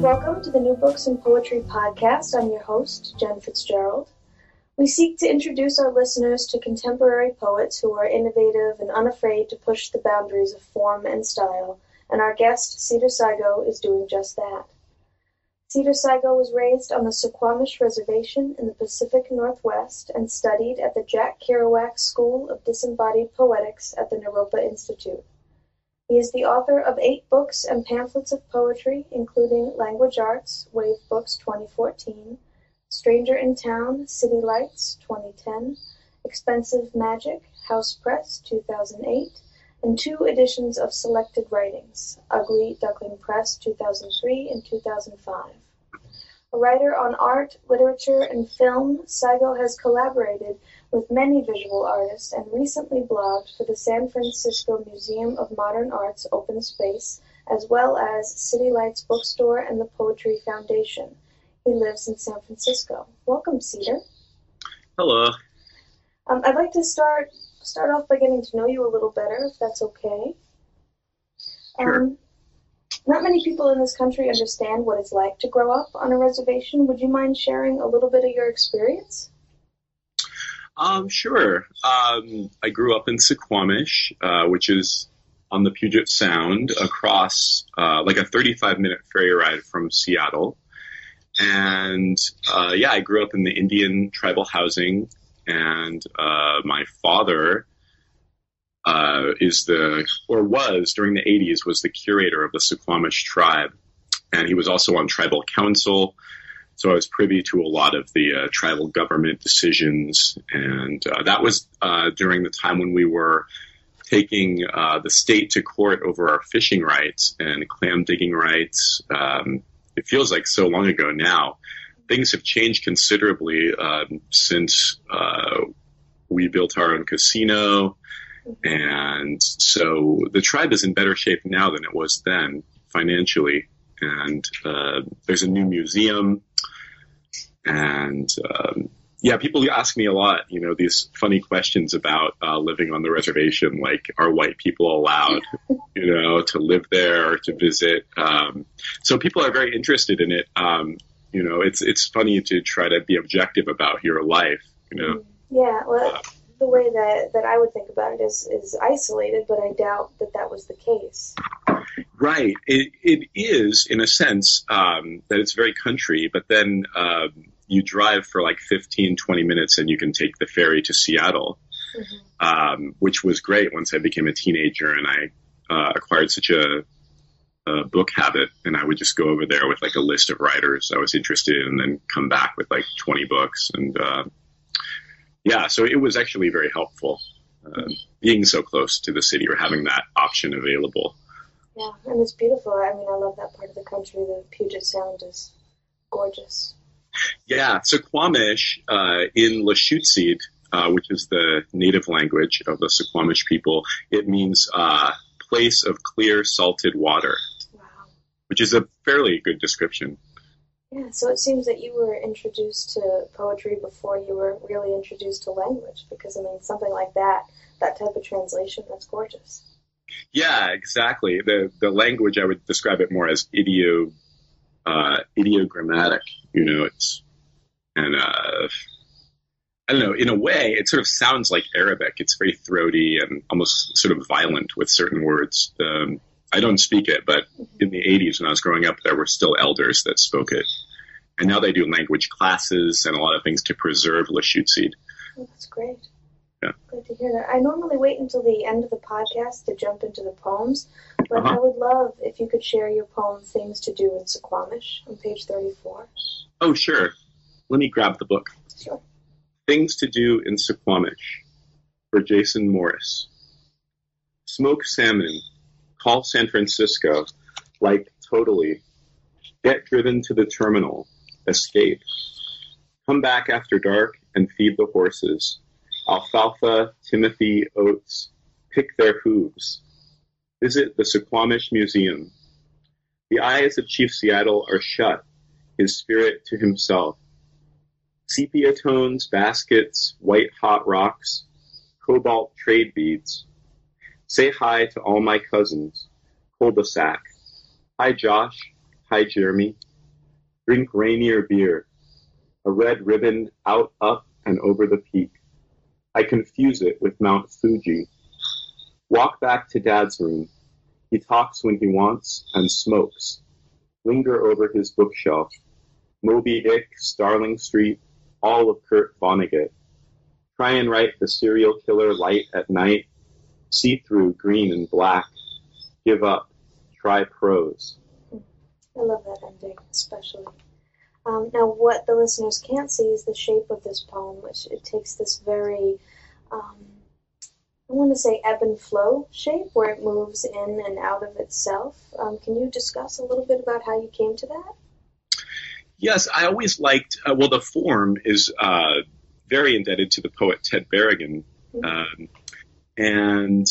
Welcome to the New Books and Poetry Podcast. I'm your host, Jen Fitzgerald. We seek to introduce our listeners to contemporary poets who are innovative and unafraid to push the boundaries of form and style, and our guest, Cedar Sigo, is doing just that. Cedar Sigo was raised on the Suquamish Reservation in the Pacific Northwest and studied at the Jack Kerouac School of Disembodied Poetics at the Naropa Institute. He is the author of eight books and pamphlets of poetry, including Language Arts, Wave Books 2014, Stranger in Town, City Lights 2010, Expensive Magic, House Press 2008, and two editions of selected writings, Ugly Duckling Press 2003 and 2005. A writer on art, literature, and film, Sigo has collaborated with many visual artists and recently blogged for the San Francisco Museum of Modern Art's open space, as well as City Lights Bookstore and the Poetry Foundation. He lives in San Francisco. Welcome, Cedar. Hello. Um, I'd like to start start off by getting to know you a little better, if that's okay. Sure. Um, not many people in this country understand what it's like to grow up on a reservation. Would you mind sharing a little bit of your experience? Um, sure. Um, I grew up in Suquamish, uh, which is on the Puget Sound across uh, like a 35 minute ferry ride from Seattle. And uh, yeah, I grew up in the Indian tribal housing, and uh, my father uh, is the, or was during the 80s, was the curator of the Suquamish tribe. And he was also on tribal council. So I was privy to a lot of the uh, tribal government decisions. And uh, that was uh, during the time when we were taking uh, the state to court over our fishing rights and clam digging rights. Um, it feels like so long ago now. Things have changed considerably um, since uh, we built our own casino. And so the tribe is in better shape now than it was then financially. And uh, there's a new museum. And um, yeah, people ask me a lot, you know, these funny questions about uh, living on the reservation, like are white people allowed, you know, to live there or to visit? Um, so people are very interested in it. Um, you know, it's it's funny to try to be objective about your life, you know. Yeah, well, the way that, that I would think about it is, is isolated, but I doubt that that was the case. Right. It, it is, in a sense, um, that it's very country, but then um, you drive for like 15, 20 minutes and you can take the ferry to Seattle, Mm-hmm. um, which was great once I became a teenager and I uh, acquired such a, a book habit. And I would just go over there with like a list of writers I was interested in and then come back with like 20 books. And uh, yeah, so it was actually very helpful uh, being so close to the city or having that option available. Yeah, and it's beautiful. I mean, I love that part of the country. The Puget Sound is gorgeous. Yeah, Suquamish uh, in Lushootseed, uh, which is the native language of the Suquamish people, it means uh, place of clear salted water, Wow. which is a fairly good description. Yeah, so it seems that you were introduced to poetry before you were really introduced to language, because I mean, something like that, that type of translation, that's gorgeous. Yeah, exactly. The the language I would describe it more as idio uh, ideogrammatic. You know, it's and uh, I don't know. In a way, it sort of sounds like Arabic. It's very throaty and almost sort of violent with certain words. Um, I don't speak it, but in the 80s when I was growing up, there were still elders that spoke it. And now they do language classes and a lot of things to preserve Lushootseed. Oh, that's great. Yeah. Glad to hear that. I normally wait until the end of the podcast to jump into the poems, but Uh-huh. I would love if you could share your poem "Things to Do in Suquamish" on page thirty-four. Oh, sure. Let me grab the book. Sure. Things to Do in Suquamish for Jason Morris. Smoke salmon, Call San Francisco, like totally. Get driven to the terminal. Escape. Come back after dark and feed the horses. Alfalfa, Timothy, oats. Pick their hooves. Visit the Suquamish Museum. The eyes of Chief Seattle are shut, his spirit to himself. Sepia tones, baskets, white hot rocks, cobalt trade beads. Say hi to all my cousins. Cul-de-sac. Hi Josh. Hi Jeremy. Drink Rainier beer. A red ribbon out, up, and over the peak. I confuse it with Mount Fuji. Walk back to Dad's room. He talks when he wants and smokes. Linger over his bookshelf. Moby Dick, Starling Street, all of Kurt Vonnegut. Try and write the serial killer light at night. See through green and black. Give up. Try prose. I love that ending, especially. Um, now, what the listeners can't see is the shape of this poem, which it takes this very, um, I want to say ebb and flow shape, where it moves in and out of itself. Um, can you discuss a little bit about how you came to that? Yes, I always liked. Uh, well, the form is uh, very indebted to the poet Ted Berrigan, mm-hmm. And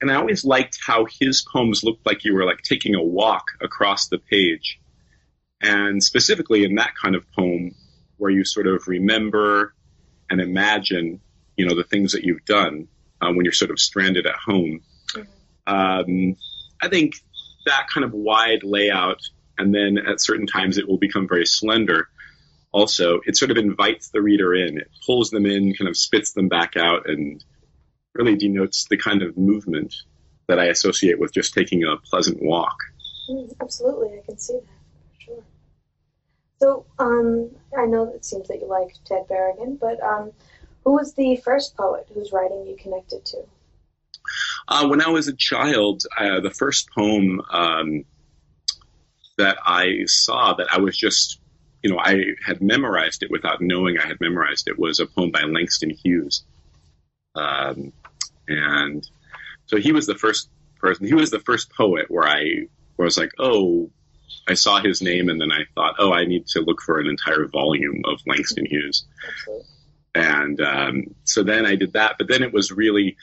and I always liked how his poems looked like you were like taking a walk across the page, and specifically in that kind of poem where you sort of remember and imagine, you know, the things that you've done uh, when you're sort of stranded at home. Mm-hmm. Um, I think that kind of wide layout and then at certain times it will become very slender. Also, it sort of invites the reader in. It pulls them in, kind of spits them back out, and really denotes the kind of movement that I associate with just taking a pleasant walk. Mm, absolutely, I can see that. For sure. So, um, I know it seems that you like Ted Berrigan, but um, who was the first poet whose writing you connected to? Uh, when I was a child, uh, the first poem um, that I saw that I was just, you know, I had memorized it without knowing I had memorized it was a poem by Langston Hughes. Um, and so he was the first person, he was the first poet where I, where I was like, oh, I saw his name and then I thought, oh, I need to look for an entire volume of Langston Hughes. And um, so then I did that, but then it was really,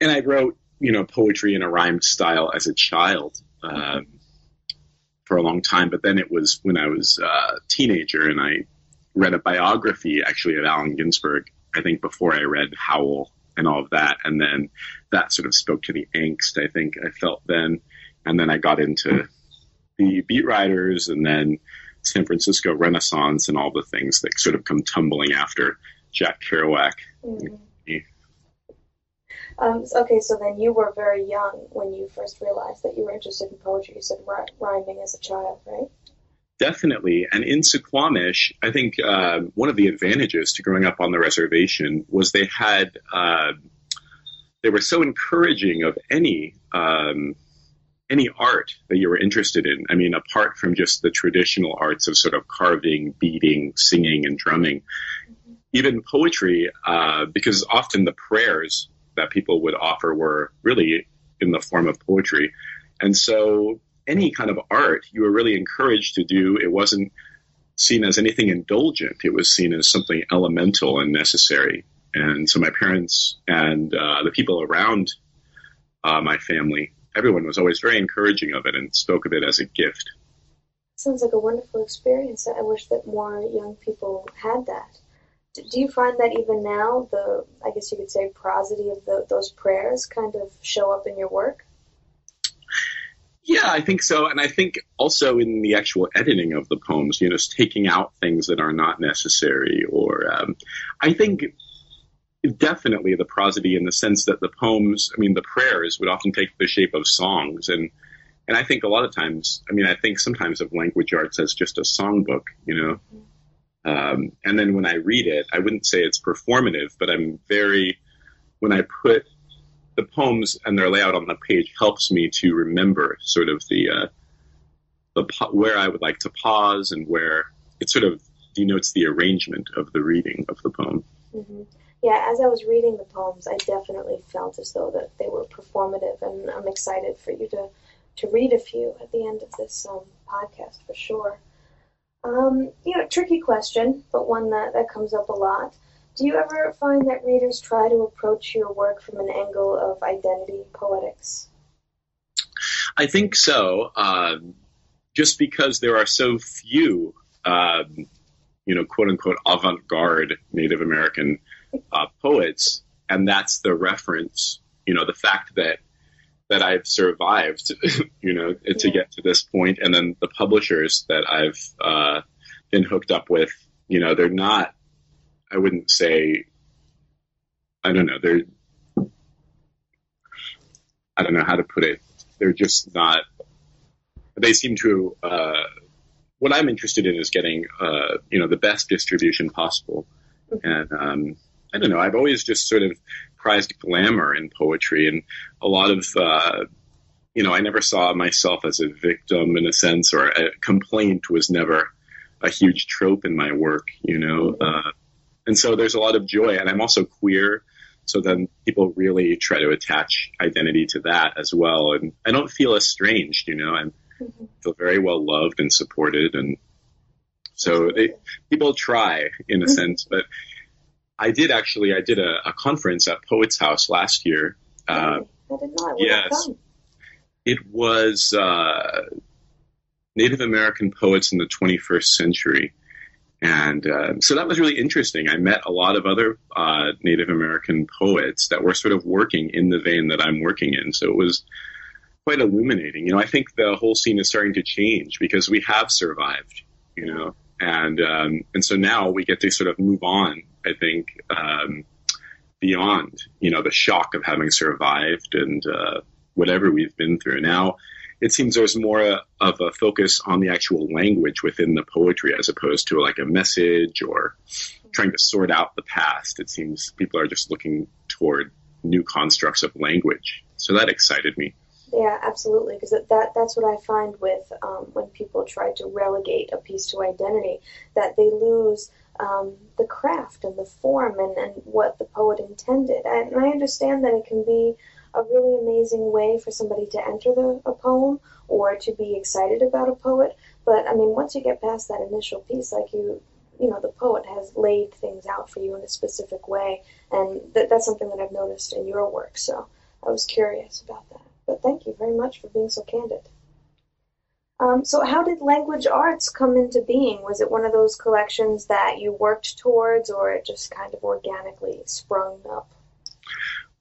and I wrote, you know, poetry in a rhymed style as a child. Um, for a long time. But then it was when I was a teenager and I read a biography actually of Allen Ginsberg, I think before I read Howl and all of that. And then that sort of spoke to the angst I think I felt then. And then I got into the beat writers and then San Francisco Renaissance and all the things that sort of come tumbling after Jack Kerouac. Mm-hmm. Um, okay, so then you were very young when you first realized that you were interested in poetry. You said rhyming as a child, right? Definitely. And in Suquamish, I think uh, one of the advantages to growing up on the reservation was they had, uh, they were so encouraging of any, um, any art that you were interested in. I mean, apart from just the traditional arts of sort of carving, beating, singing, and drumming, mm-hmm. even poetry, uh, because often the prayers that people would offer were really in the form of poetry. And so any kind of art you were really encouraged to do, it wasn't seen as anything indulgent. It was seen as something elemental and necessary. And so my parents and uh, the people around uh, my family, everyone was always very encouraging of it and spoke of it as a gift. Sounds like a wonderful experience. I wish that more young people had that do you find that even now the i guess you could say prosody of the, those prayers kind of show up in your work yeah i think so. And i think also in the actual editing of the poems you know taking out things that are not necessary or um, i think definitely the prosody in the sense that the poems i mean the prayers would often take the shape of songs. And and i think a lot of times i mean i think sometimes of language arts as just a songbook you know? Um, and then when I read it, I wouldn't say it's performative, but I'm very, when I put the poems and their layout on the page helps me to remember sort of the, uh, the where I would like to pause and where it sort of denotes the arrangement of the reading of the poem. Mm-hmm. yeah, as I was reading the poems, I definitely felt as though that they were performative, and I'm excited for you to to read a few at the end of this um, podcast for sure. Um, you know, tricky question, but one that, that comes up a lot. Do you ever find that readers try to approach your work from an angle of identity poetics? I think so. Um, just because there are so few, um, you know, quote unquote avant garde Native American uh, poets, and that's the reference. You know, the fact that that I've survived, you know, to get to this point, and then the publishers that I've uh, been hooked up with, you know, they're not. I wouldn't say. I don't know. They're. I don't know how to put it. They're just not. They seem to. Uh, what I'm interested in is getting, uh, you know, the best distribution possible, and um, I don't know. I've always just sort of prized glamour in poetry, and a lot of, uh, you know, I never saw myself as a victim in a sense, or a complaint was never a huge trope in my work, you know. Uh, and so there's a lot of joy, and I'm also queer, so then people really try to attach identity to that as well, and I don't feel estranged, you know. I mm-hmm. feel very well loved and supported, and so they, people try in a mm-hmm. sense, but I did actually. I did a, a conference at Poets House last year. Uh, I did not. yes, it was uh, Native American poets in the 21st century, and uh, so that was really interesting. I met a lot of other uh, Native American poets that were sort of working in the vein that I'm working in. So it was quite illuminating. You know, I think the whole scene is starting to change because we have survived. You know, and um, and so now we get to sort of move on. I think um, beyond you know the shock of having survived and uh, whatever we've been through. Now it seems there's more of a focus on the actual language within the poetry as opposed to like a message or trying to sort out the past. It seems people are just looking toward new constructs of language. So that excited me. Yeah, absolutely. Because that that's what I find with um, when people try to relegate a piece to identity, that they lose um, the craft and the form and, and what the poet intended. And I understand that it can be a really amazing way for somebody to enter the, a poem or to be excited about a poet. But I mean, once you get past that initial piece, like you, you know, the poet has laid things out for you in a specific way, and th- that's something that I've noticed in your work. So I was curious about that. But thank you very much for being so candid. Um, so, how did Language Arts come into being? Was it one of those collections that you worked towards, or it just kind of organically sprung up?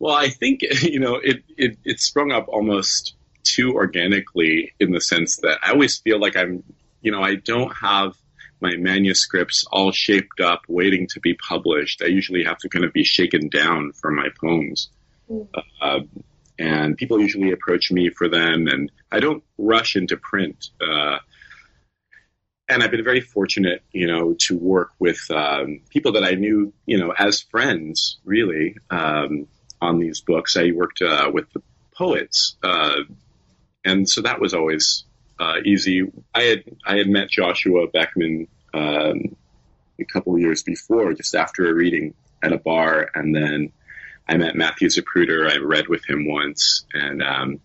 Well, I think you know it, it, it sprung up almost too organically in the sense that I always feel like I'm, you know, I don't have my manuscripts all shaped up, waiting to be published. I usually have to kind of be shaken down for my poems. Uh, and people usually approach me for them, and I don't rush into print. Uh, and I've been very fortunate, you know, to work with um, people that I knew, you know, as friends, really, um, on these books. I worked uh, with the poets, uh, and so that was always uh, easy. I had I had met Joshua Beckman um, a couple of years before, just after a reading at a bar, and then I met Matthew Zapruder. I read with him once, and um,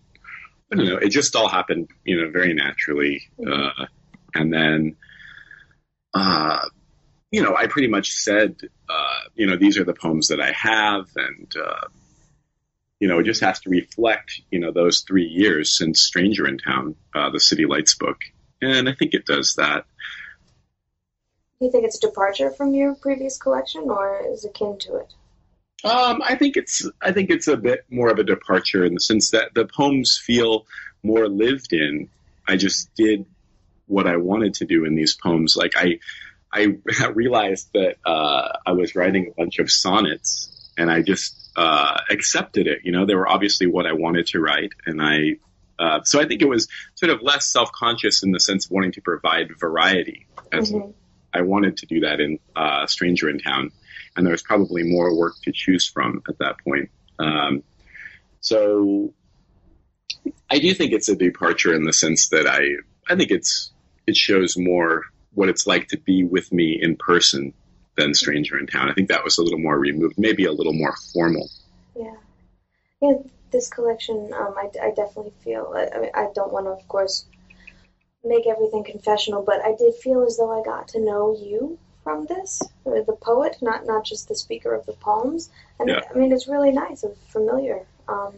I don't know. It just all happened, you know, very naturally. Uh, and then, uh, you know, I pretty much said, uh, you know, these are the poems that I have, and you know, it just has to reflect, you know, those three years since Stranger in Town, uh, the City Lights book, and I think it does that. Do you think it's a departure from your previous collection, or is akin to it? Um, I think it's I think it's a bit more of a departure in the sense that the poems feel more lived in. I just did what I wanted to do in these poems. Like I I realized that uh, I was writing a bunch of sonnets, and I just uh, accepted it. You know, they were obviously what I wanted to write, and I. Uh, so I think it was sort of less self-conscious in the sense of wanting to provide variety. As mm-hmm. I wanted to do that in uh, Stranger in Town and there was probably more work to choose from at that point. Um, so I do think it's a departure in the sense that I I think it's it shows more what it's like to be with me in person than Stranger in Town. I think that was a little more removed, maybe a little more formal. Yeah. Yeah, this collection, um, I, I definitely feel, I, mean, I don't want to, of course, make everything confessional, but I did feel as though I got to know you from this, the poet, not not just the speaker of the poems. And Yeah. I mean, it's really nice and familiar. Um,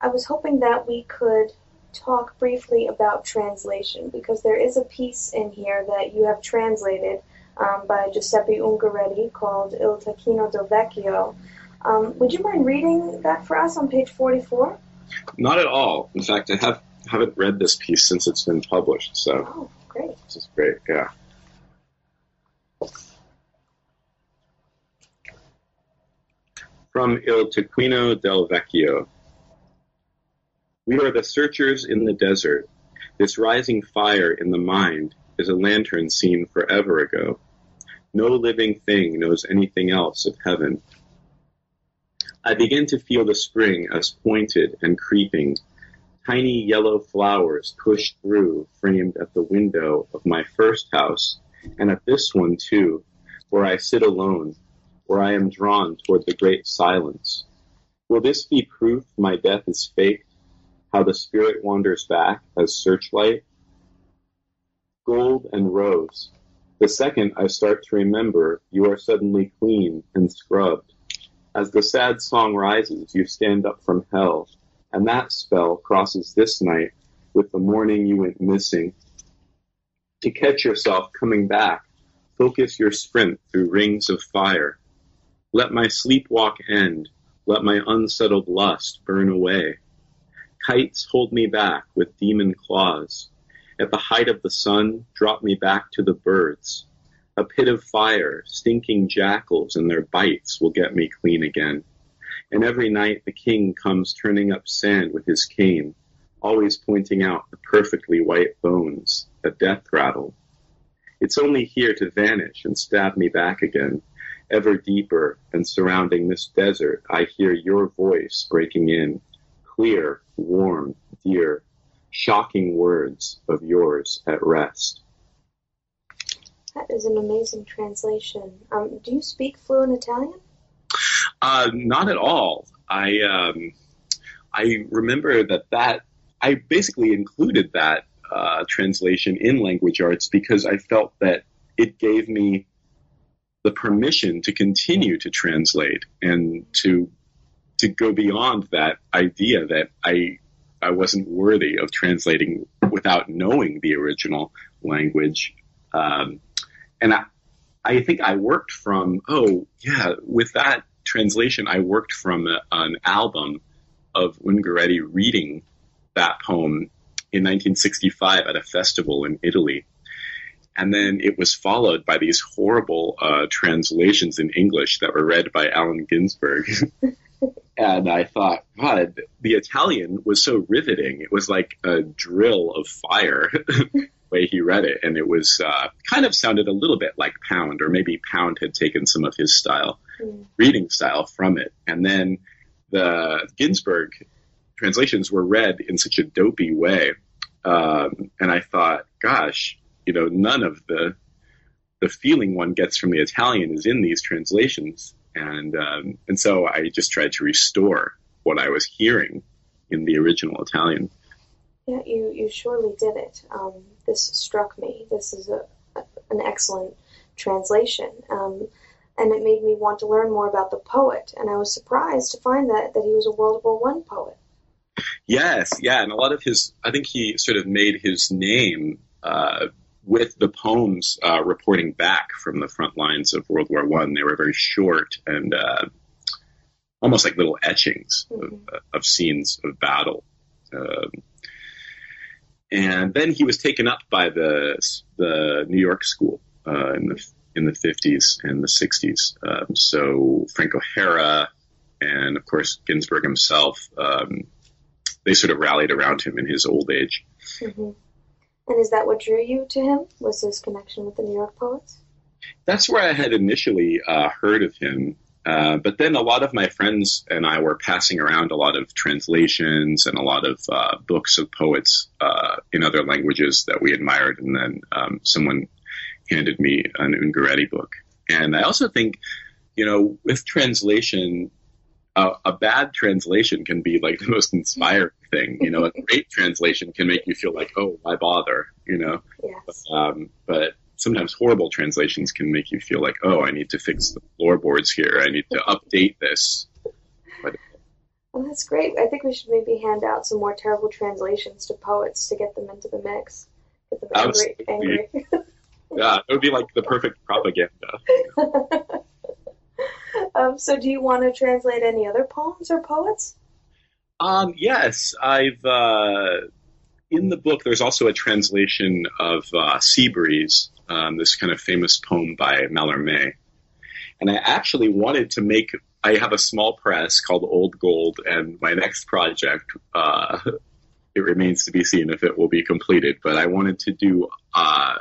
I was hoping that we could talk briefly about translation because there is a piece in here that you have translated um, by Giuseppe Ungaretti called Il Taccuino del Vecchio. Um, would you mind reading that for us on page 44? Not at all. In fact, I have haven't read this piece since it's been published, so Oh, great. this is great. Yeah. From Il Taccuino del Vecchio. We are the searchers in the desert. This rising fire in the mind is a lantern seen forever ago. No living thing knows anything else of heaven. I begin to feel the spring as pointed and creeping, tiny yellow flowers pushed through, framed at the window of my first house, and at this one too, where I sit alone, where I am drawn toward the great silence. Will this be proof my death is faked? How the spirit wanders back as searchlight? Gold and rose. The second I start to remember, you are suddenly clean and scrubbed. As the sad song rises, you stand up from hell, and that spell crosses this night with the morning you went missing. To catch yourself coming back, focus your sprint through rings of fire. Let my sleepwalk end. Let my unsettled lust burn away. Kites hold me back with demon claws. At the height of the sun, drop me back to the birds. A pit of fire, stinking jackals and their bites will get me clean again. And every night the king comes turning up sand with his cane, always pointing out the perfectly white bones, a death rattle. It's only here to vanish and stab me back again. Ever deeper and surrounding this desert, I hear your voice breaking in, clear, warm, dear, shocking words of yours at rest. That is an amazing translation. Um, do you speak fluent Italian? Uh, not at all. I um, I remember that that I basically included that uh, translation in language arts because I felt that it gave me the permission to continue to translate and to to go beyond that idea that I I wasn't worthy of translating without knowing the original language. Um, and I, I think I worked from, oh, yeah, with that translation, I worked from a, an album of Ungaretti reading that poem in 1965 at a festival in Italy. And then it was followed by these horrible uh, translations in English that were read by Allen Ginsberg. and I thought, God, the Italian was so riveting. It was like a drill of fire. The way he read it, and it was uh, kind of sounded a little bit like Pound, or maybe Pound had taken some of his style, Mm. reading style from it. And then the Ginsberg translations were read in such a dopey way, um, and I thought, gosh, you know, none of the the feeling one gets from the Italian is in these translations, and um, and so I just tried to restore what I was hearing in the original Italian. Yeah, you, you surely did it. Um, this struck me. This is a, an excellent translation. Um, and it made me want to learn more about the poet. And I was surprised to find that, that he was a World War One poet. Yes, yeah, and a lot of his, I think he sort of made his name uh, with the poems uh, reporting back from the front lines of World War One. They were very short and uh, almost like little etchings of, of scenes of battle. Um, and then he was taken up by the the New York School uh, in the in the 50s and the 60s. Um, so Frank O'Hara and of course Ginsberg himself, um, they sort of rallied around him in his old age. hmm And is that what drew you to him? Was his connection with the New York poets? That's where I had initially uh, heard of him. Uh, but then a lot of my friends and I were passing around a lot of translations and a lot of uh, books of poets uh, in other languages that we admired. And then um, someone handed me an Ungaretti book. And I also think, you know, with translation, a bad translation can be like the most inspiring thing. You know, a great translation can make you feel like, oh, why bother? You know, Yes. um, but sometimes horrible translations can make you feel like, oh, I need to fix the floorboards here. I need to update this. Well, that's great. I think we should maybe hand out some more terrible translations to poets to get them into the mix. Get them angry. Angry. Yeah, it would be like the perfect propaganda. um, so, do you want to translate any other poems or poets? Um, yes, I've uh, in the book. There's also a translation of uh, Sea Breeze, um, this kind of famous poem by Mallarmé, and I actually wanted to make. I have a small press called Old Gold, and my next project. Uh, it remains to be seen if it will be completed, but I wanted to do uh,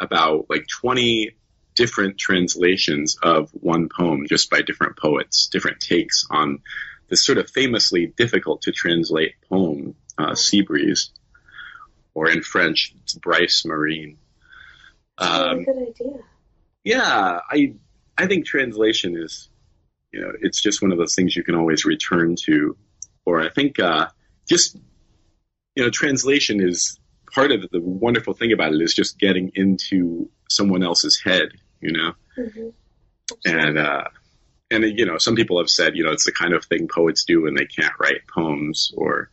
about like 20 different translations of one poem just by different poets, different takes on this sort of famously difficult to translate poem, uh, Sea Breeze, or in French, it's Brise Marine. Um, good idea. yeah, I I think translation is, you know, it's just one of those things you can always return to, or I think uh, just, you know, translation is part of the wonderful thing about it is just getting into someone else's head, you know, hmm and uh, and you know, some people have said, you know, it's the kind of thing poets do when they can't write poems, or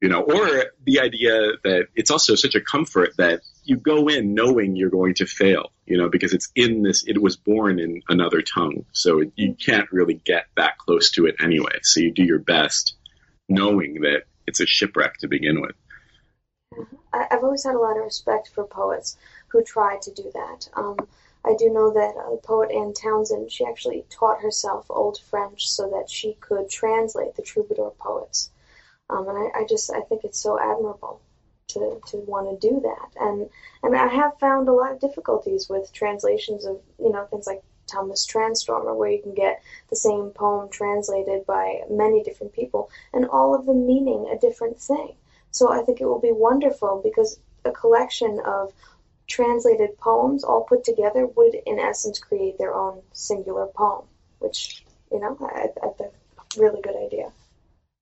you know, or the idea that it's also such a comfort that you go in knowing you're going to fail, you know, because it's in this, it was born in another tongue, so you can't really get that close to it anyway. So you do your best, knowing that it's a shipwreck to begin with. I've always had a lot of respect for poets who try to do that. Um, I do know that uh, poet Anne Townsend, she actually taught herself Old French so that she could translate the troubadour poets. Um, and I, I just I think it's so admirable to, to want to do that. And and I have found a lot of difficulties with translations of you know things like Tomas Tranströmer, where you can get the same poem translated by many different people, and all of them meaning a different thing. So I think it will be wonderful because a collection of translated poems all put together would, in essence, create their own singular poem, which, you know, I, think a really good idea.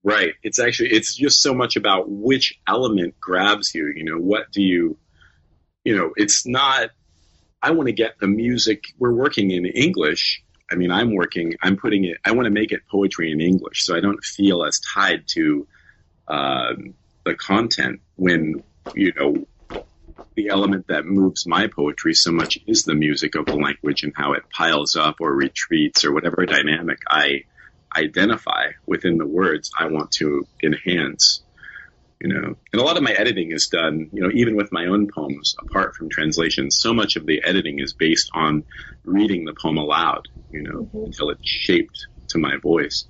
Right. It's actually it's just so much about which element grabs you. You know, what do you you know, it's not I want to get the music we're working in English. I mean, I'm working, I'm putting it, I want to make it poetry in English so I don't feel as tied to um, the content when, you know, the element that moves my poetry so much is the music of the language and how it piles up or retreats or whatever dynamic I identify within the words I want to enhance. You know, and a lot of my editing is done, you know, even with my own poems, apart from translation, so much of the editing is based on reading the poem aloud, you know, Mhm. until it's shaped to my voice.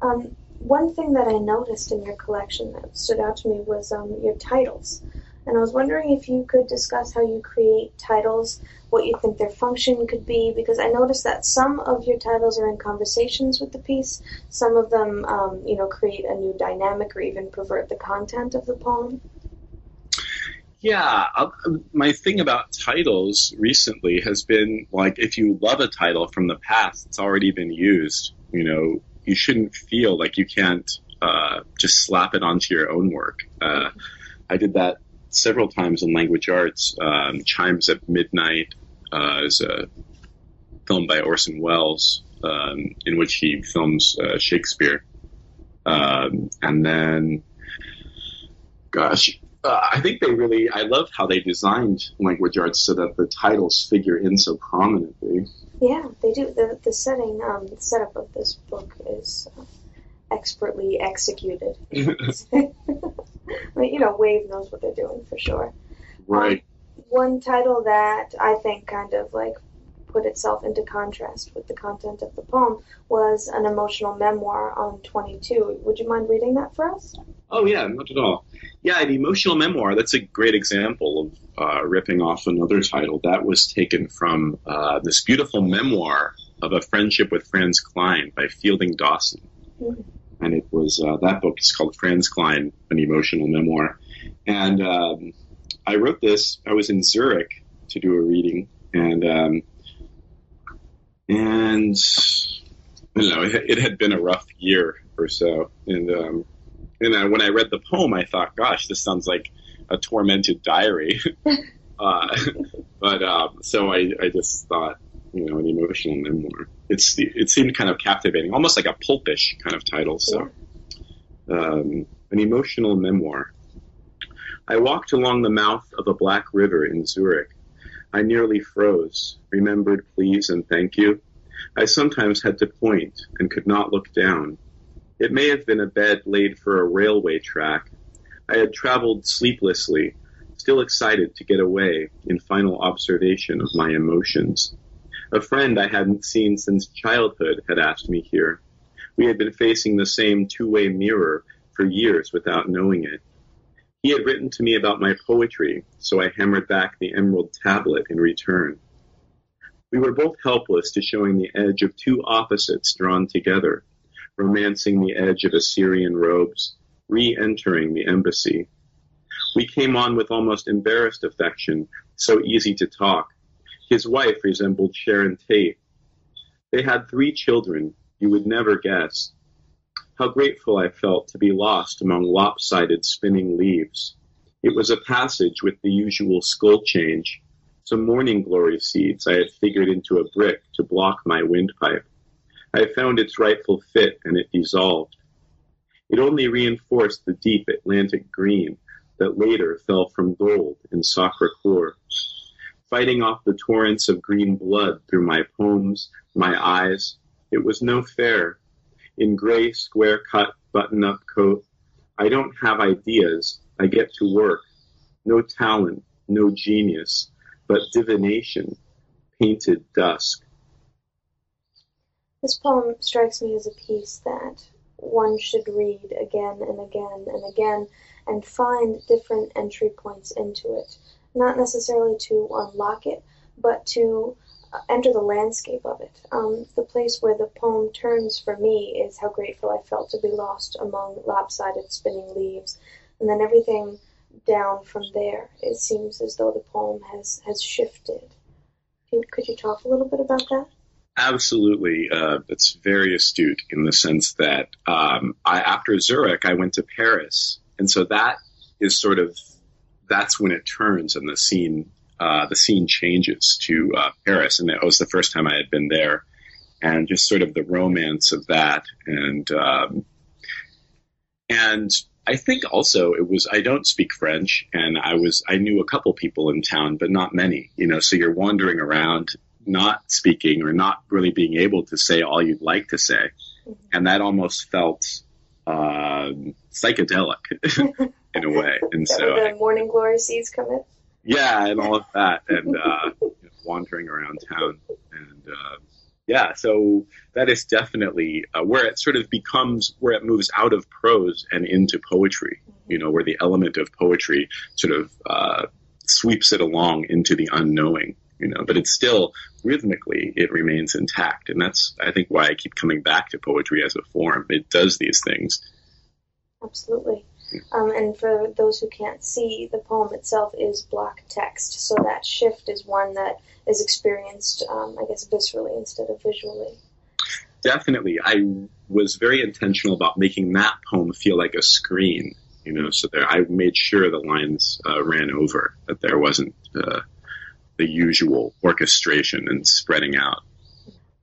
Um, one thing that I noticed in your collection that stood out to me was um, your titles. And I was wondering if you could discuss how you create titles, what you think their function could be, because I noticed that some of your titles are in conversations with the piece, some of them, um, you know, create a new dynamic or even pervert the content of the poem. Yeah, I'll, my thing about titles recently has been like if you love a title from the past, it's already been used. You know, you shouldn't feel like you can't uh, just slap it onto your own work. Uh, I did that several times in language arts. Um, Chimes at Midnight uh, is a film by Orson Welles um, in which he films uh, Shakespeare, um, and then, gosh, uh, I think they really, I love how they designed language arts so that the titles figure in so prominently. Yeah, they do. The, the setting, um, the setup of this book is uh, expertly executed. I mean, you know, Wave knows what they're doing for sure. right. One title that I think kind of like put itself into contrast with the content of the poem was an emotional memoir on 22. Would you mind reading that for us? Oh, yeah, not at all. Yeah, an emotional memoir, that's a great example of uh, ripping off another title. That was taken from uh, this beautiful memoir of a friendship with Franz Kline by Fielding Dawson. Mhm. And it was, uh, that book is called Franz Kline, an emotional memoir. And um, I wrote this. I was in Zurich to do a reading, and um, and don't know. It, it, had been a rough year or so, and um, and I, when I read the poem, I thought, "Gosh, this sounds like a tormented diary." uh, but um, so I, I just thought, you know, an emotional memoir. It's it seemed kind of captivating, almost like a pulpish kind of title. So, um, an emotional memoir. I walked along the mouth of a black river in Zurich. I nearly froze, remembered please and thank you. I sometimes had to point and could not look down. It may have been a bed laid for a railway track. I had traveled sleeplessly, still excited to get away in final observation of my emotions. A friend I hadn't seen since childhood had asked me here. We had been facing the same two-way mirror for years without knowing it. He had written to me about my poetry, so I hammered back the emerald tablet in return. We were both helpless to showing the edge of two opposites drawn together, romancing the edge of Assyrian robes, re-entering the embassy. We came on with almost embarrassed affection, so easy to talk. His wife resembled Sharon Tate. They had three children, you would never guess. How grateful I felt to be lost among lopsided spinning leaves. It was a passage with the usual skull change, some morning glory seeds I had figured into a brick to block my windpipe. I found its rightful fit and it dissolved. It only reinforced the deep Atlantic green that later fell from gold in Sacre Coeur, fighting off the torrents of green blood through my poems, my eyes. It was no fair. In gray, square cut, button up coat, I don't have ideas. I get to work. No talent, no genius, but divination, painted dusk. This poem strikes me as a piece that one should read again and again and again and find different entry points into it. Not necessarily to unlock it, but to uh, enter the landscape of it. Um, the place where the poem turns for me is how grateful I felt to be lost among lopsided spinning leaves. And then everything down from there. It seems as though the poem has, has shifted. Could you talk a little bit about that? Absolutely. Uh, very astute in the sense that um, I, after Zurich, I went to Paris. And so that is sort of, that's when it turns and the scene, uh, the scene changes to uh, Paris. And it was the first time I had been there. And just sort of the romance of that. And, um, and I think also it was I don't speak French and I was I knew a couple people in town but not many you know so you're wandering around not speaking or not really being able to say all you'd like to say and that almost felt uh, psychedelic in a way and so the I, morning glory seeds come in yeah and all of that and uh, you know, wandering around town and uh, yeah, so that is definitely uh, where it sort of becomes where it moves out of prose and into poetry. You know, where the element of poetry sort of uh, sweeps it along into the unknowing. You know, but it's still rhythmically it remains intact, and that's I think why I keep coming back to poetry as a form. It does these things. Absolutely. Um, and for those who can't see, the poem itself is block text, so that shift is one that is experienced, um, I guess, viscerally instead of visually. Definitely. I was very intentional about making that poem feel like a screen, you know, so there, I made sure the lines uh, ran over, that there wasn't uh, the usual orchestration and spreading out.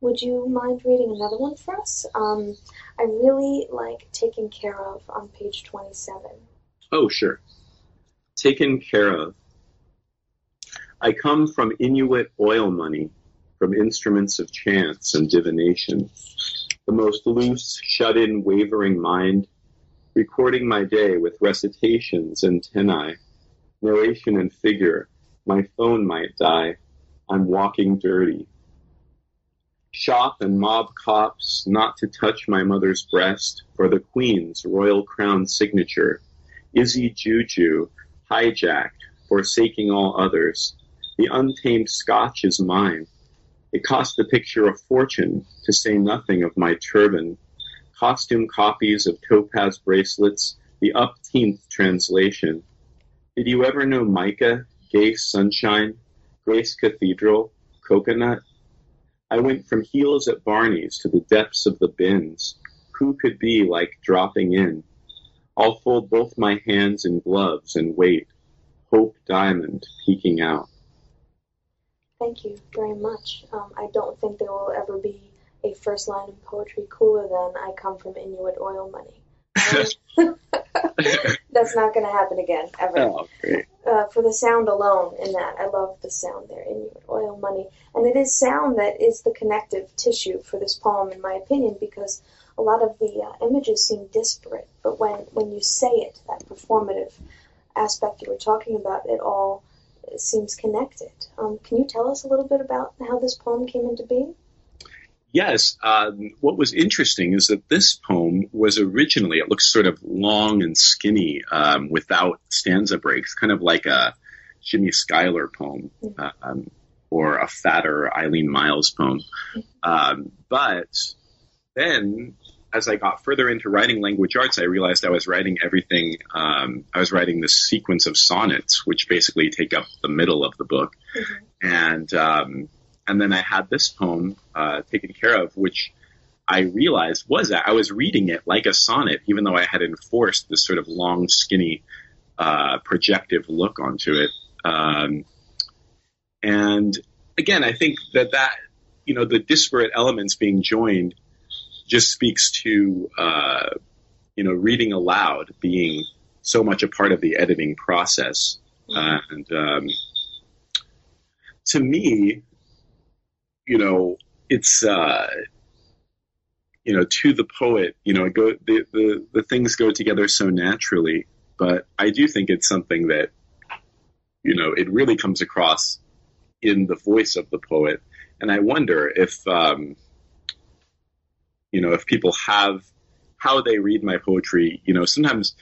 Would you mind reading another one for us? Um, I really like Taken Care of on page 27. Oh, sure. Taken Care of. I come from Inuit oil money, from instruments of chance and divination, the most loose, shut-in, wavering mind, recording my day with recitations and tenai, narration and figure, my phone might die, I'm walking dirty, Shop and mob cops not to touch my mother's breast, for the Queen's royal crown signature. Izzy Juju, hijacked, forsaking all others. The untamed Scotch is mine. It cost the picture a fortune, to say nothing of my turban. Costume copies of topaz bracelets, the upteenth translation. Did you ever know Micah, Gay Sunshine, Grace Cathedral, Coconut? I went from heels at Barney's to the depths of the bins. Who could be like dropping in? I'll fold both my hands in gloves and wait. Hope Diamond peeking out. Thank you very much. Um, I don't think there will ever be a first line in poetry cooler than I come from Inuit oil money. That's not going to happen again, ever. Oh, great. Uh, for the sound alone in that, I love the sound there, Inuit oil money. And it is sound that is the connective tissue for this poem, in my opinion, because a lot of the uh, images seem disparate, but when, when you say it, that performative aspect you were talking about, it all seems connected. Um, can you tell us a little bit about how this poem came into being? Yes. Um, what was interesting is that this poem was originally, it looks sort of long and skinny um, without stanza breaks, kind of like a Jimmy Schuyler poem um, or a fatter Eileen Myles poem. Um, but then as I got further into writing language arts, I realized I was writing everything. Um, I was writing this sequence of sonnets, which basically take up the middle of the book, mm-hmm. and um, and then I had this poem uh, taken care of, which I realized was that I was reading it like a sonnet, even though I had enforced this sort of long, skinny, uh, projective look onto it. Um, and again, I think that that you know the disparate elements being joined just speaks to uh, you know reading aloud being so much a part of the editing process. Mm-hmm. and um, to me, you know, it's uh, you know to the poet, you know, go the, the the things go together so naturally. But I do think it's something that you know it really comes across in the voice of the poet, and I wonder if. Um, you know, if people have how they read my poetry, you know, sometimes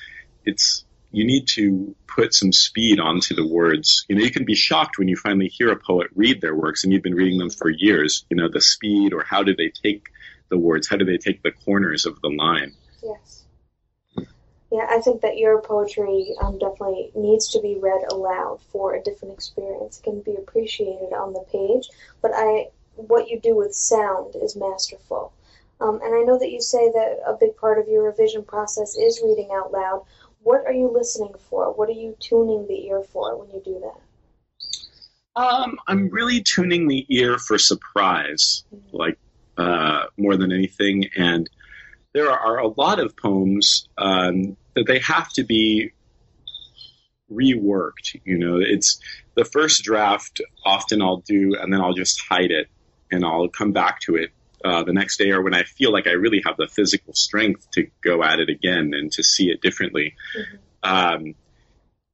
it's you need to put some speed onto the words. You know, you can be shocked when you finally hear a poet read their works and you've been reading them for years. You know, the speed or how do they take the words? How do they take the corners of the line? Yes. Yeah, I think that your poetry um, definitely needs to be read aloud for a different experience. It can be appreciated on the page, but I, what you do with sound is masterful. Um, and I know that you say that a big part of your revision process is reading out loud. What are you listening for? What are you tuning the ear for when you do that? Um, I'm really tuning the ear for surprise, mm-hmm. like uh, more than anything. And there are a lot of poems um, that they have to be reworked. You know, it's the first draft. Often I'll do, and then I'll just hide it, and I'll come back to it uh, the next day or when I feel like I really have the physical strength to go at it again and to see it differently. Mm-hmm. Um,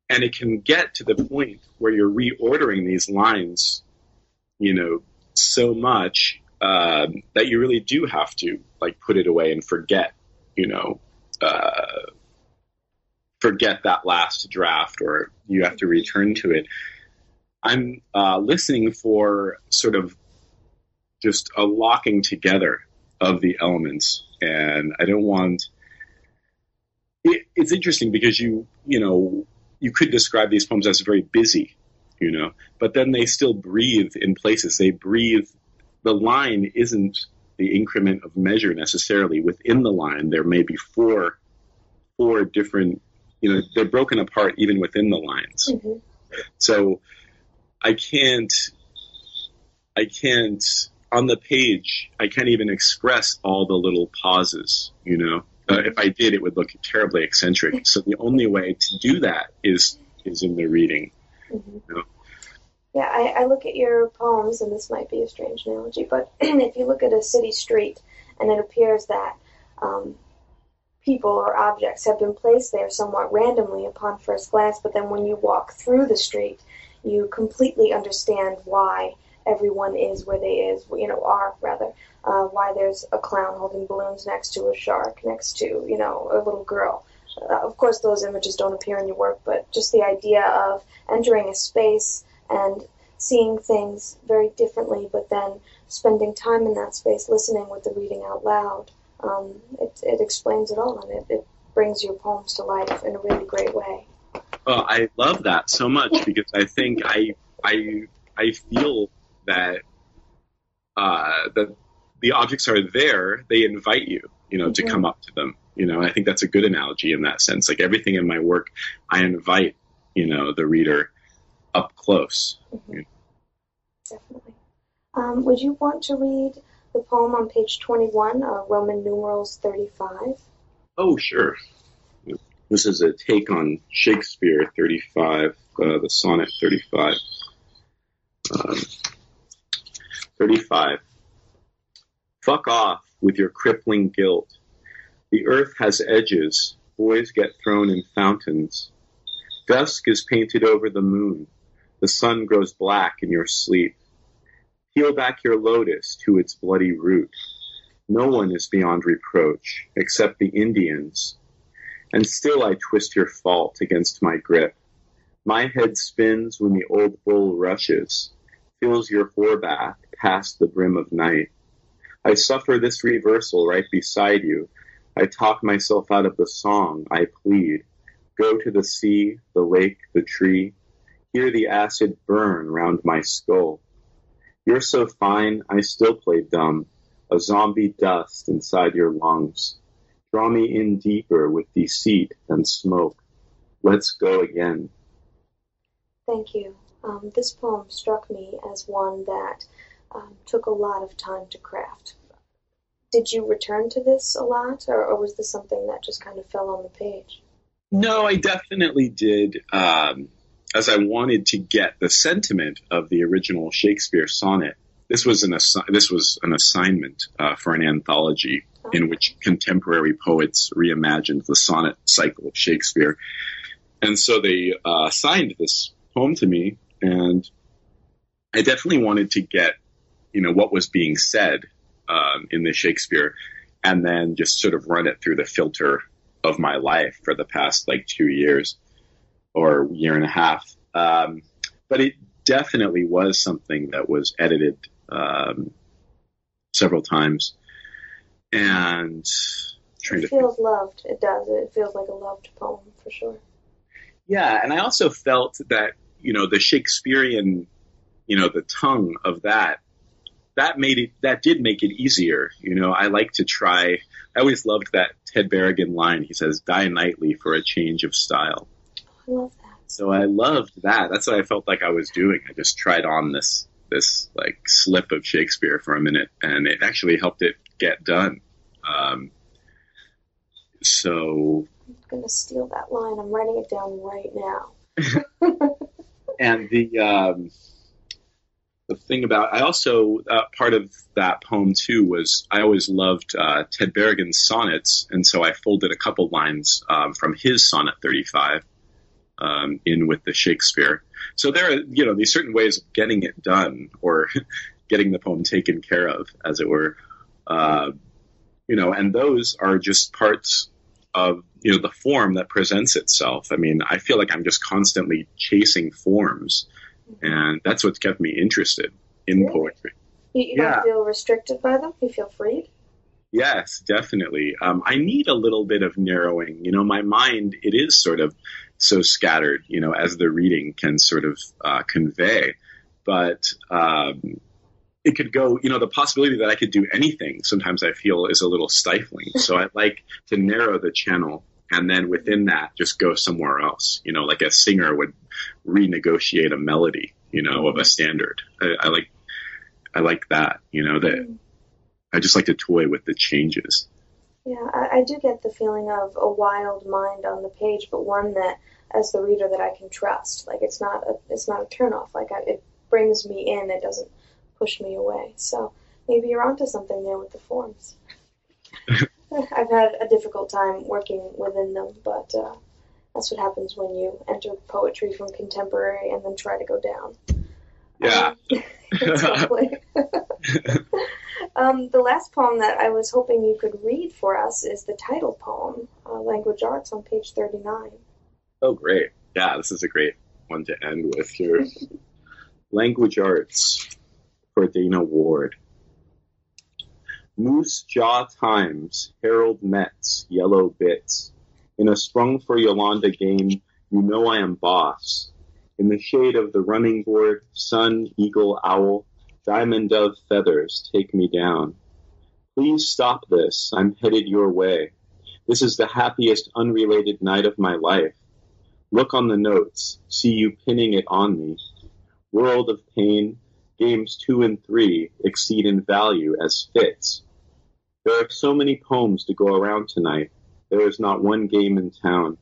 and it can get to the point where you're reordering these lines, you know, so much um, that you really do have to like put it away and forget, you know, uh, forget that last draft, or you have to return to it. I'm uh, listening for sort of just a locking together of the elements. And I don't want. It, it's interesting because you, you know, you could describe these poems as very busy, you know, but then they still breathe in places. They breathe. The line isn't the increment of measure necessarily. Within the line, there may be four, four different, you know, they're broken apart even within the lines. Mm-hmm. So I can't, I can't on the page, I can't even express all the little pauses, you know. Uh, if I did, it would look terribly eccentric. So the only way to do that is is in the reading. Mm-hmm. You know? Yeah, I, I look at your poems, and this might be a strange analogy, but if you look at a city street and it appears that um, people or objects have been placed there somewhat randomly upon first glance, but then when you walk through the street, you completely understand why everyone is where they is, you know, are rather. Uh, why there's a clown holding balloons next to a shark, next to, you know, a little girl. Uh, of course, those images don't appear in your work, but just the idea of entering a space and seeing things very differently, but then spending time in that space, listening with the reading out loud, um, it, it explains it all, and it, it brings your poems to life in a really great way. Oh, I love that so much because I think I I I feel that uh, that the objects are there. They invite you, you know, mm-hmm. to come up to them. You know, I think that's a good analogy in that sense. Like everything in my work, I invite you know the reader up close. Mm-hmm. Definitely. Um, would you want to read the poem on page 21, uh, Roman numerals 35? Oh, sure. This is a take on Shakespeare 35, uh, the sonnet 35. Um, 35. Fuck off with your crippling guilt. The earth has edges. Boys get thrown in fountains. Dusk is painted over the moon. The sun grows black in your sleep. Peel back your lotus to its bloody root. No one is beyond reproach, except the Indians. And still I twist your fault against my grip. My head spins when the old bull rushes, fills your foreback past the brim of night. I suffer this reversal right beside you. I talk myself out of the song. I plead. Go to the sea, the lake, the tree. Hear the acid burn round my skull. You're so fine, I still play dumb, a zombie dust inside your lungs. Draw me in deeper with deceit and smoke. Let's go again. Thank you. Um, this poem struck me as one that um, took a lot of time to craft. Did you return to this a lot, or, or, was this something that just kind of fell on the page? No, I definitely did. Um, as I wanted to get the sentiment of the original Shakespeare sonnet. This was an assi- this was an assignment uh, for an anthology in which contemporary poets reimagined the sonnet cycle of Shakespeare, and so they uh, assigned this poem to me, and I definitely wanted to get you know what was being said um, in the Shakespeare, and then just sort of run it through the filter of my life for the past like two years or year and a half. Um, but it definitely was something that was edited um, several times. And trying it feels loved. It does. It feels like a loved poem for sure. Yeah, and I also felt that you know the Shakespearean, you know, the tongue of that that made it that did make it easier. You know, I like to try. I always loved that Ted Berrigan line. He says, "Die nightly for a change of style." I love that. So I loved that. That's what I felt like I was doing. I just tried on this this like slip of Shakespeare for a minute, and it actually helped it get done. Um, so I'm gonna steal that line. I'm writing it down right now. and the um, the thing about I also uh, part of that poem too was I always loved uh, Ted Berrigan's sonnets, and so I folded a couple lines um, from his sonnet 35 um, in with the Shakespeare. So there are, you know, these certain ways of getting it done or getting the poem taken care of, as it were. Uh, you know, and those are just parts of, you know, the form that presents itself. I mean, I feel like I'm just constantly chasing forms, and that's what's kept me interested in poetry. You, you yeah. don't feel restricted by them? You feel freed? Yes, definitely. Um, I need a little bit of narrowing. You know, my mind, it is sort of so scattered, you know, as the reading can sort of uh, convey. But um, it could go, you know, the possibility that I could do anything sometimes I feel is a little stifling. So I like to narrow the channel and then within that just go somewhere else, you know, like a singer would renegotiate a melody, you know, of a standard. I, I like, I like that, you know, that mm-hmm. I just like to toy with the changes. Yeah, I, I do get the feeling of a wild mind on the page, but one that, as the reader, that I can trust. Like it's not a, it's not a turnoff. Like I, it brings me in. It doesn't push me away. So maybe you're onto something there with the forms. I've had a difficult time working within them, but uh, that's what happens when you enter poetry from contemporary and then try to go down. Yeah. Um, um, the last poem that I was hoping you could read for us is the title poem, uh, Language Arts, on page 39. Oh, great. Yeah, this is a great one to end with here. Language Arts for Dana Ward. Moose Jaw Times, Harold Metz, Yellow Bits. In a sprung for Yolanda game, You know I am boss. In the shade of the running board, sun, eagle, owl, diamond dove feathers take me down. Please stop this. I'm headed your way. This is the happiest unrelated night of my life. Look on the notes. See you pinning it on me. World of Pain, games two and three exceed in value as fits. There are so many poems to go around tonight. There is not one game in town.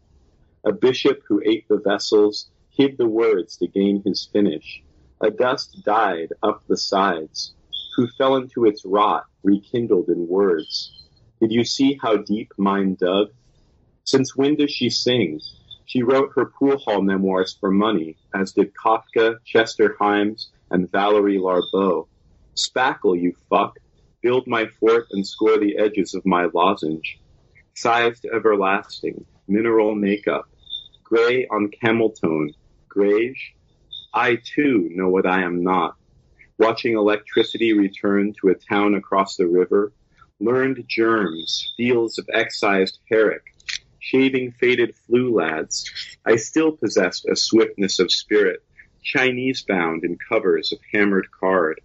A bishop who ate the vessels hid the words to gain his finish. A dust died up the sides, who fell into its rot, rekindled in words. Did you see how deep mine dug? Since when does she sing? She wrote her pool hall memoirs for money, as did Kafka, Chester Himes, and Valery Larbaud. Spackle, you fuck. Build my fort and score the edges of my lozenge. Sized everlasting, mineral makeup. Gray on camel tone, grayish. I too know what I am not. Watching electricity return to a town across the river, learned germs, fields of excised herrick, shaving faded flu lads, I still possessed a swiftness of spirit, Chinese bound in covers of hammered card,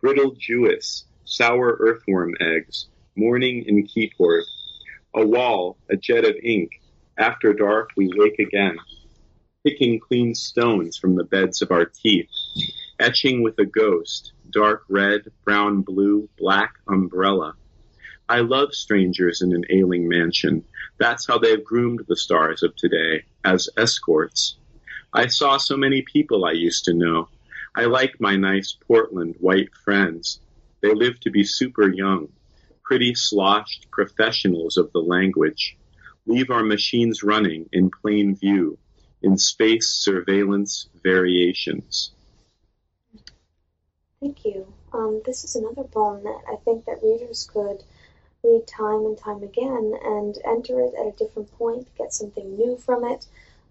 brittle Jewess, sour earthworm eggs, morning in keyboard, a wall, a jet of ink, after dark we wake again, picking clean stones from the beds of our teeth, etching with a ghost, dark red, brown blue, black umbrella. I love strangers in an ailing mansion. That's how they've groomed the stars of today, as escorts. I saw so many people I used to know. I like my nice Portland white friends. They live to be super young, pretty sloshed professionals of the language. Leave our machines running in plain view, in space surveillance variations. Thank you. Um, this is another poem that I think that readers could read time and time again and enter it at a different point, get something new from it.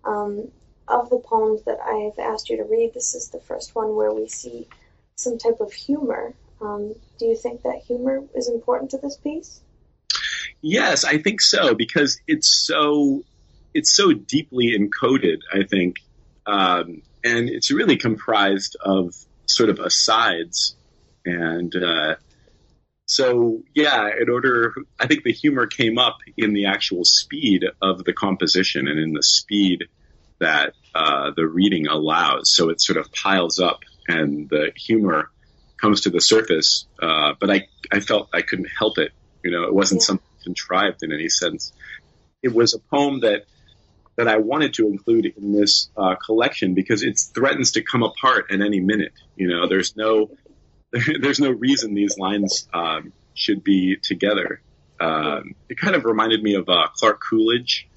Um, of the poems that I've asked you to read, this is the first one where we see some type of humor. Um, do you think that humor is important to this piece? Yes, I think so because it's so it's so deeply encoded. I think, um, and it's really comprised of sort of asides, and uh, so yeah. In order, I think the humor came up in the actual speed of the composition and in the speed that uh, the reading allows. So it sort of piles up, and the humor comes to the surface. Uh, but I I felt I couldn't help it. You know, it wasn't yeah. something contrived in any sense. It was a poem that that I wanted to include in this uh, collection because it threatens to come apart at any minute. You know, there's no there's no reason these lines um, should be together. Um, it kind of reminded me of uh, Clark Coolidge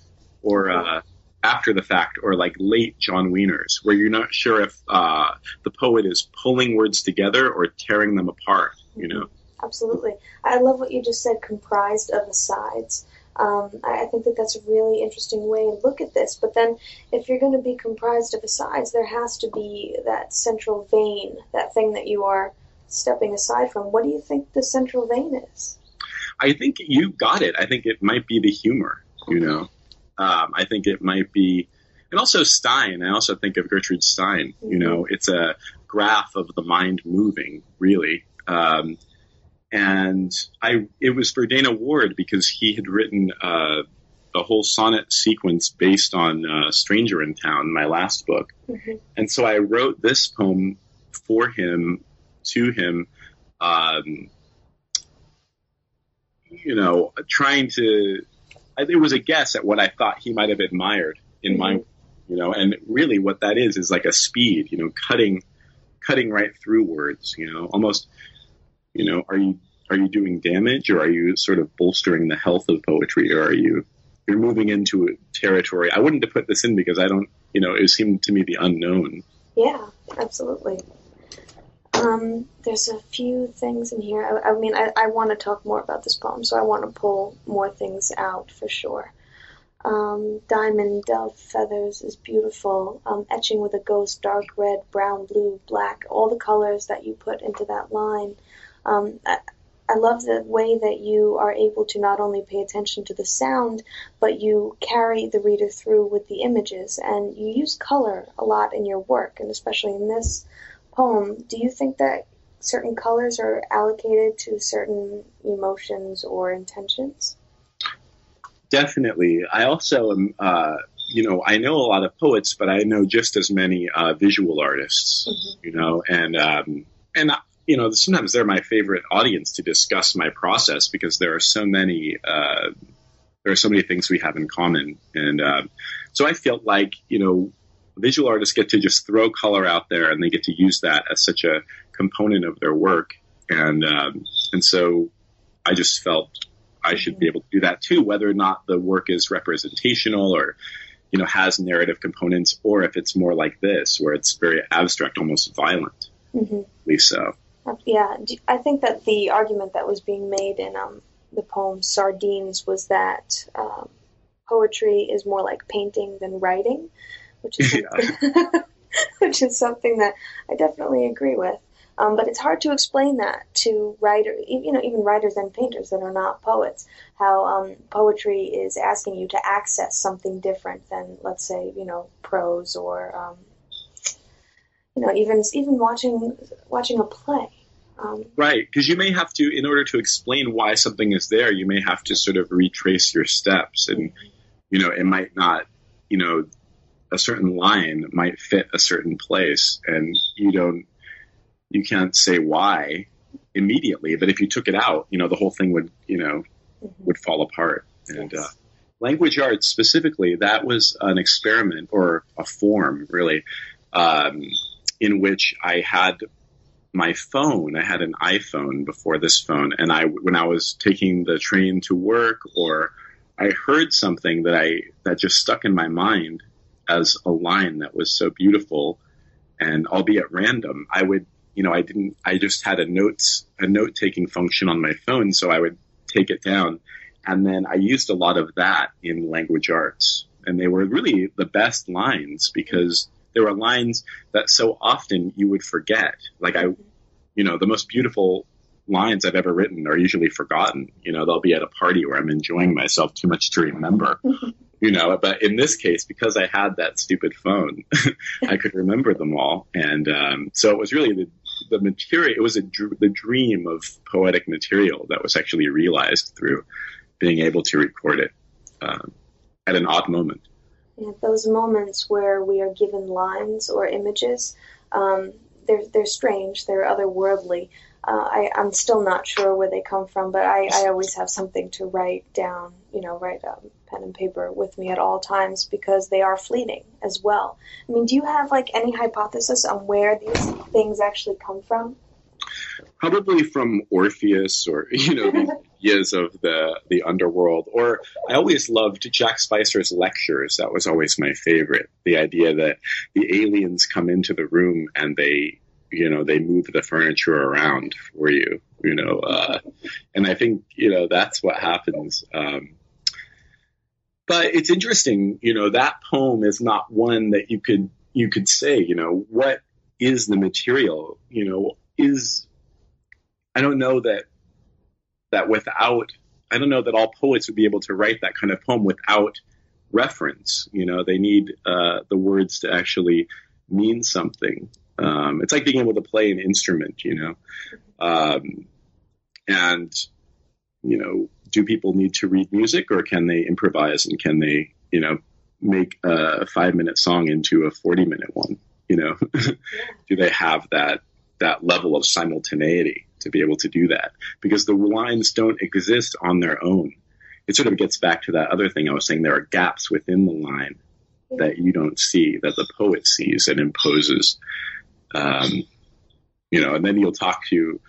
or uh, after the fact or like late John Wieners, where you're not sure if uh, the poet is pulling words together or tearing them apart. You know. Absolutely, I love what you just said. Comprised of asides. Um, I, I think that that's a really interesting way to look at this. But then, if you're going to be comprised of asides, there has to be that central vein, that thing that you are stepping aside from. What do you think the central vein is? I think you got it. I think it might be the humor. You know, um, I think it might be, and also Stein. I also think of Gertrude Stein. Mm-hmm. You know, it's a graph of the mind moving, really. Um, and I it was for Dana Ward because he had written uh, a whole sonnet sequence based on uh, Stranger in Town, my last book, mm-hmm. and so I wrote this poem for him to him. Um, you know, trying to. It was a guess at what I thought he might have admired in mm-hmm. my, you know, and really what that is is like a speed, you know, cutting, cutting right through words, you know, almost you know, are you are you doing damage or are you sort of bolstering the health of poetry or are you you're moving into a territory I wouldn't have put this in because I don't you know it seemed to me the unknown. Yeah, absolutely. Um, there's a few things in here. I, I mean, I, I want to talk more about this poem, so I want to pull more things out for sure. Um, diamond dove feathers is beautiful. Um, etching with a ghost, dark red, brown, blue, black, all the colors that you put into that line um, I love the way that you are able to not only pay attention to the sound, but you carry the reader through with the images, and you use color a lot in your work, and especially in this poem. Do you think that certain colors are allocated to certain emotions or intentions? Definitely. I also am, uh, you know, I know a lot of poets, but I know just as many uh, visual artists, mm-hmm. you know, and um, and you know, sometimes they're my favorite audience to discuss my process because there are so many, uh, there are so many things we have in common. And, uh, so I felt like, you know, visual artists get to just throw color out there and they get to use that as such a component of their work. And, um, and so I just felt I should be able to do that too, whether or not the work is representational or, you know, has narrative components, or if it's more like this, where it's very abstract, almost violent. Mm-hmm. At least so. Yeah, I think that the argument that was being made in um, the poem Sardines was that um, poetry is more like painting than writing, which is something, which is something that I definitely agree with. Um, but it's hard to explain that to writers, you know, even writers and painters that are not poets. How um, poetry is asking you to access something different than, let's say, you know, prose or um, you know, even even watching watching a play. Um, right, because you may have to, in order to explain why something is there, you may have to sort of retrace your steps, and you know, it might not, you know, a certain line might fit a certain place, and you don't, you can't say why immediately, but if you took it out, you know, the whole thing would, you know, mm-hmm. would fall apart, and. Yes. Uh, language arts specifically, that was an experiment or a form, really, um, in which I had my phone. I had an iPhone before this phone, and I when I was taking the train to work or I heard something that I that just stuck in my mind as a line that was so beautiful and albeit random, I would you know, I didn't I just had a notes a note taking function on my phone, so I would take it down. And then I used a lot of that in language arts. And they were really the best lines because there were lines that so often you would forget. Like I, you know, the most beautiful lines I've ever written are usually forgotten. You know, they'll be at a party where I'm enjoying myself too much to remember. you know, but in this case, because I had that stupid phone, I could remember them all. And um, so it was really the the material. It was a the dream of poetic material that was actually realized through being able to record it um, at an odd moment Yeah, those moments where we are given lines or images, um, they're, they're strange, they're otherworldly. Uh, I, I'm still not sure where they come from, but I, I always have something to write down, you know, write um, pen and paper with me at all times because they are fleeting as well. I mean, do you have like any hypothesis on where these things actually come from? Probably from Orpheus or, you know, the ideas of the, the underworld. Or I always loved Jack Spicer's lectures. That was always my favorite. The idea that the aliens come into the room and they, you know, they move the furniture around for you, you know, uh, and I think, you know, that's what happens. Um, but it's interesting, you know, that poem is not one that you could, you could say, you know, what is the material, you know, is, I don't know that that without, I don't know that all poets would be able to write that kind of poem without reference. You know, they need uh, the words to actually mean something. Um, it's like being able to play an instrument, you know. Um, and, you know, do people need to read music or can they improvise and can they, you know, make a five minute song into a 40 minute one? You know, do they have that, that level of simultaneity? to be able to do that because the lines don't exist on their own. It sort of gets back to that other thing I was saying. There are gaps within the line that you don't see that the poet sees and imposes. Um, you know, and then you'll talk to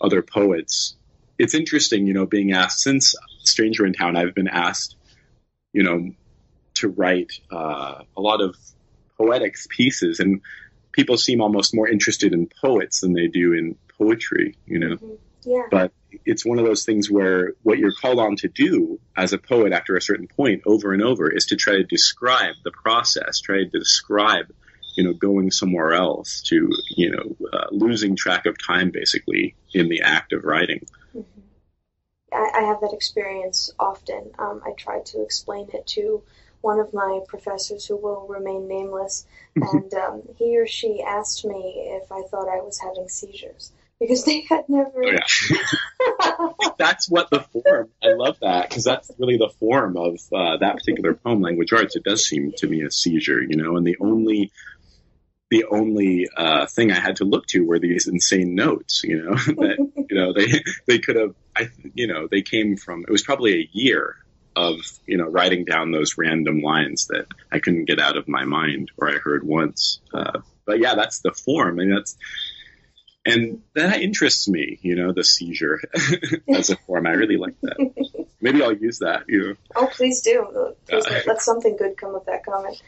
other poets. It's interesting, you know, being asked since Stranger in Town, I've been asked, you know, to write uh, a lot of poetics pieces, and people seem almost more interested in poets than they do in poetry, you know. Mm-hmm. Yeah. But it's one of those things where what you're called on to do as a poet after a certain point over and over is to try to describe the process, try to describe, you know, going somewhere else to, you know, uh, losing track of time basically in the act of writing. I, I have that experience often. Um, I tried to explain it to one of my professors who will remain nameless, and um, he or she asked me if I thought I was having seizures because they had never. Yeah. that's what the form. I love that because that's really the form of uh, that particular poem, language arts. It does seem to me a seizure, you know, and the only the only uh, thing I had to look to were these insane notes, you know, that you know they they could have, I you know, they came from. It was probably a year of you know writing down those random lines that I couldn't get out of my mind or I heard once. Uh, but yeah, that's the form, and that's and that interests me. You know, the seizure as a form. I really like that. Maybe I'll use that. You know. Oh, please do. Please uh, let something good come of that comment.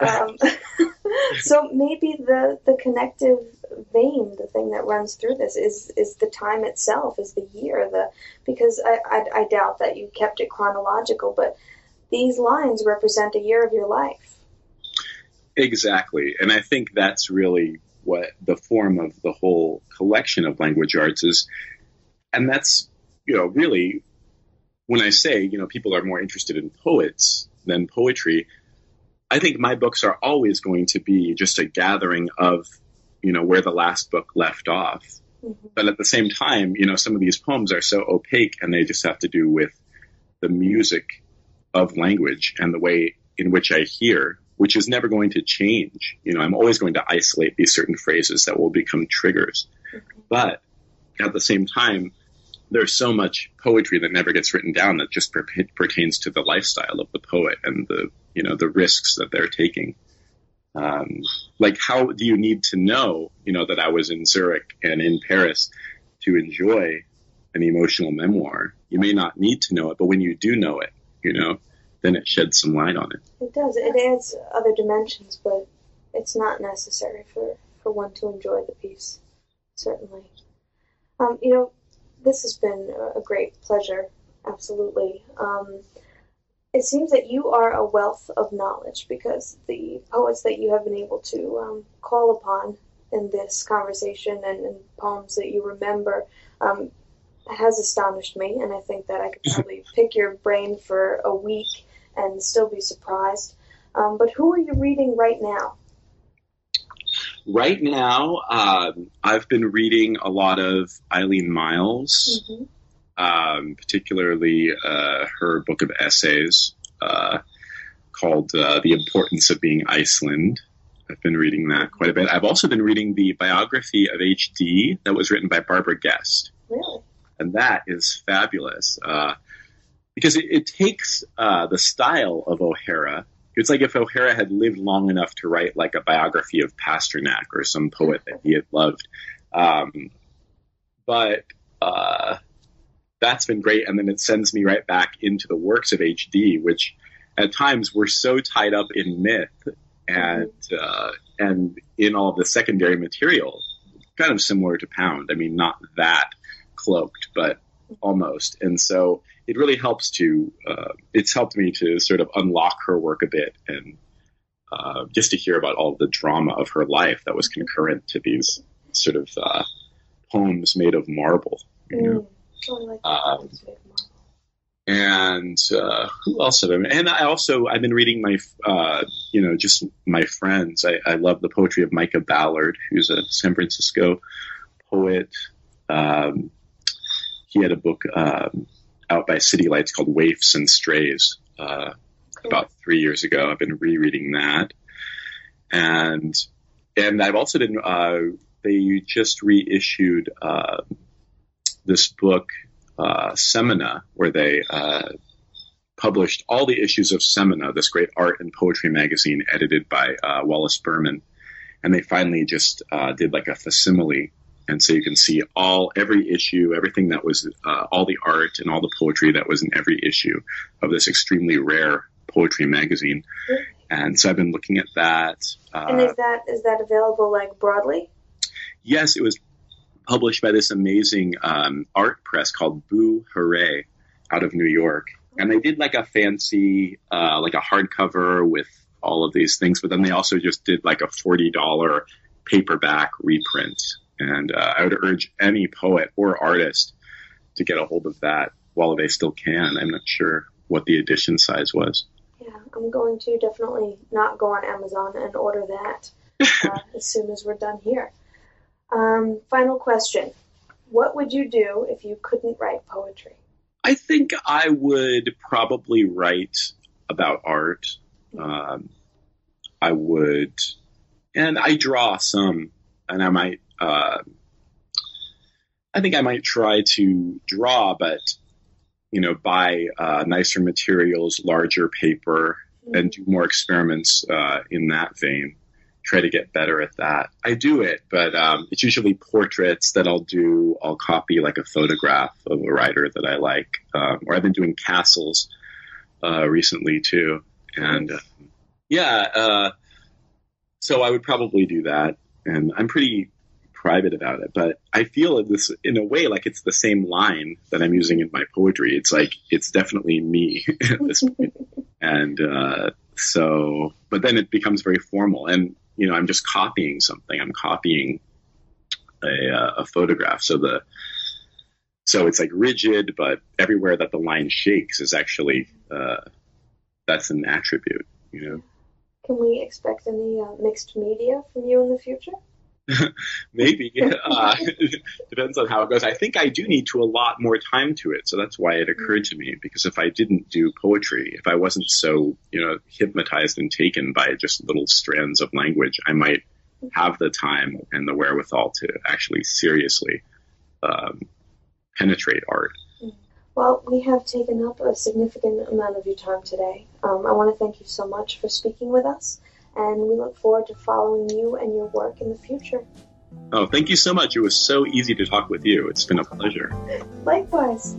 Um, so maybe the the connective vein, the thing that runs through this, is is the time itself, is the year, the because I, I, I doubt that you kept it chronological, but these lines represent a year of your life. Exactly, and I think that's really what the form of the whole collection of language arts is, and that's you know really when I say you know people are more interested in poets than poetry I think my books are always going to be just a gathering of, you know, where the last book left off. Mm-hmm. But at the same time, you know, some of these poems are so opaque and they just have to do with the music of language and the way in which I hear, which is never going to change. You know, I'm always going to isolate these certain phrases that will become triggers. But at the same time, there's so much poetry that never gets written down that just per- pertains to the lifestyle of the poet and the you know the risks that they're taking. Um, like how do you need to know you know that I was in Zurich and in Paris to enjoy an emotional memoir? You may not need to know it, but when you do know it, you know, then it sheds some light on it. It does. It adds other dimensions, but it's not necessary for for one to enjoy the piece. Certainly. Um, you know, this has been a great pleasure. Absolutely. Um, it seems that you are a wealth of knowledge because the poets that you have been able to um, call upon in this conversation and, and poems that you remember um, has astonished me, and I think that I could probably pick your brain for a week and still be surprised. Um, but who are you reading right now? Right now, um, I've been reading a lot of Eileen Myles, mm-hmm. um, particularly uh, her book of essays uh, called uh, The Importance of Being Iceland. I've been reading that quite a bit. I've also been reading the biography of H.D. that was written by Barbara Guest. Really? And that is fabulous uh, because it, it takes uh, the style of O'Hara it's like if O'Hara had lived long enough to write like a biography of Pasternak or some poet that he had loved. Um, but uh, that's been great. And then it sends me right back into the works of HD, which at times were so tied up in myth and uh, and in all the secondary material, kind of similar to Pound. I mean, not that cloaked, but almost. And so it really helps to uh, it's helped me to sort of unlock her work a bit and uh, just to hear about all the drama of her life that was concurrent to these sort of uh, poems made of marble. You know? Mm, and uh, who else have I? Been? And I also I've been reading my uh, you know just my friends. I, I love the poetry of Micah Ballard, who's a San Francisco poet. Um, he had a book um, out by City Lights called Waifs and Strays uh, about three years ago. I've been rereading that, and and I've also been uh, they just reissued uh, this book uh, Semina, where they uh, published all the issues of Semina, this great art and poetry magazine edited by uh, Wallace Berman, and they finally just did like a facsimile and so you can see all every issue, everything that was uh, all the art and all the poetry that was in every issue of this extremely rare poetry magazine. And so I've been looking at that. Uh, and is that is that available like broadly? Yes, it was published by this amazing um, art press called Boo Hooray out of New York. And they did like a fancy, uh, like a hardcover with all of these things, but then they also just did like a $40 paperback reprint and uh, I would urge any poet or artist to get a hold of that while they still can. I'm not sure what the edition size was. Yeah, I'm going to definitely not go on Amazon and order that uh, as soon as we're done here. Um, final question. What would you do if you couldn't write poetry? I think I would probably write about art. Um, I would, and I draw some, and I might, uh, I think I might try to draw, but you know, buy uh, nicer materials, larger paper, and do more experiments uh, in that vein. Try to get better at that. I do it, but um, it's usually portraits that I'll do. I'll copy like a photograph of a writer that I like, um, or I've been doing castles uh, recently too. And uh, yeah, uh, so I would probably do that. And I'm pretty private about it, but I feel this in a way like it's the same line that I'm using in my poetry. It's like it's definitely me at this point. and uh, so, but then it becomes very formal, and you know, I'm just copying something. I'm copying a, uh, a photograph. So the so it's like rigid, but everywhere that the line shakes is actually uh, that's an attribute. You know. Can we expect any uh, mixed media from you in the future? Maybe. Uh, depends on how it goes. I think I do need to allot more time to it. So that's why it occurred to me. Because if I didn't do poetry, if I wasn't so, you know, hypnotized and taken by just little strands of language, I might have the time and the wherewithal to actually seriously um, penetrate art. Well, we have taken up a significant amount of your time today. Um, I want to thank you so much for speaking with us and we look forward to following you and your work in the future. Oh, thank you so much. It was so easy to talk with you. It's been a pleasure. Likewise.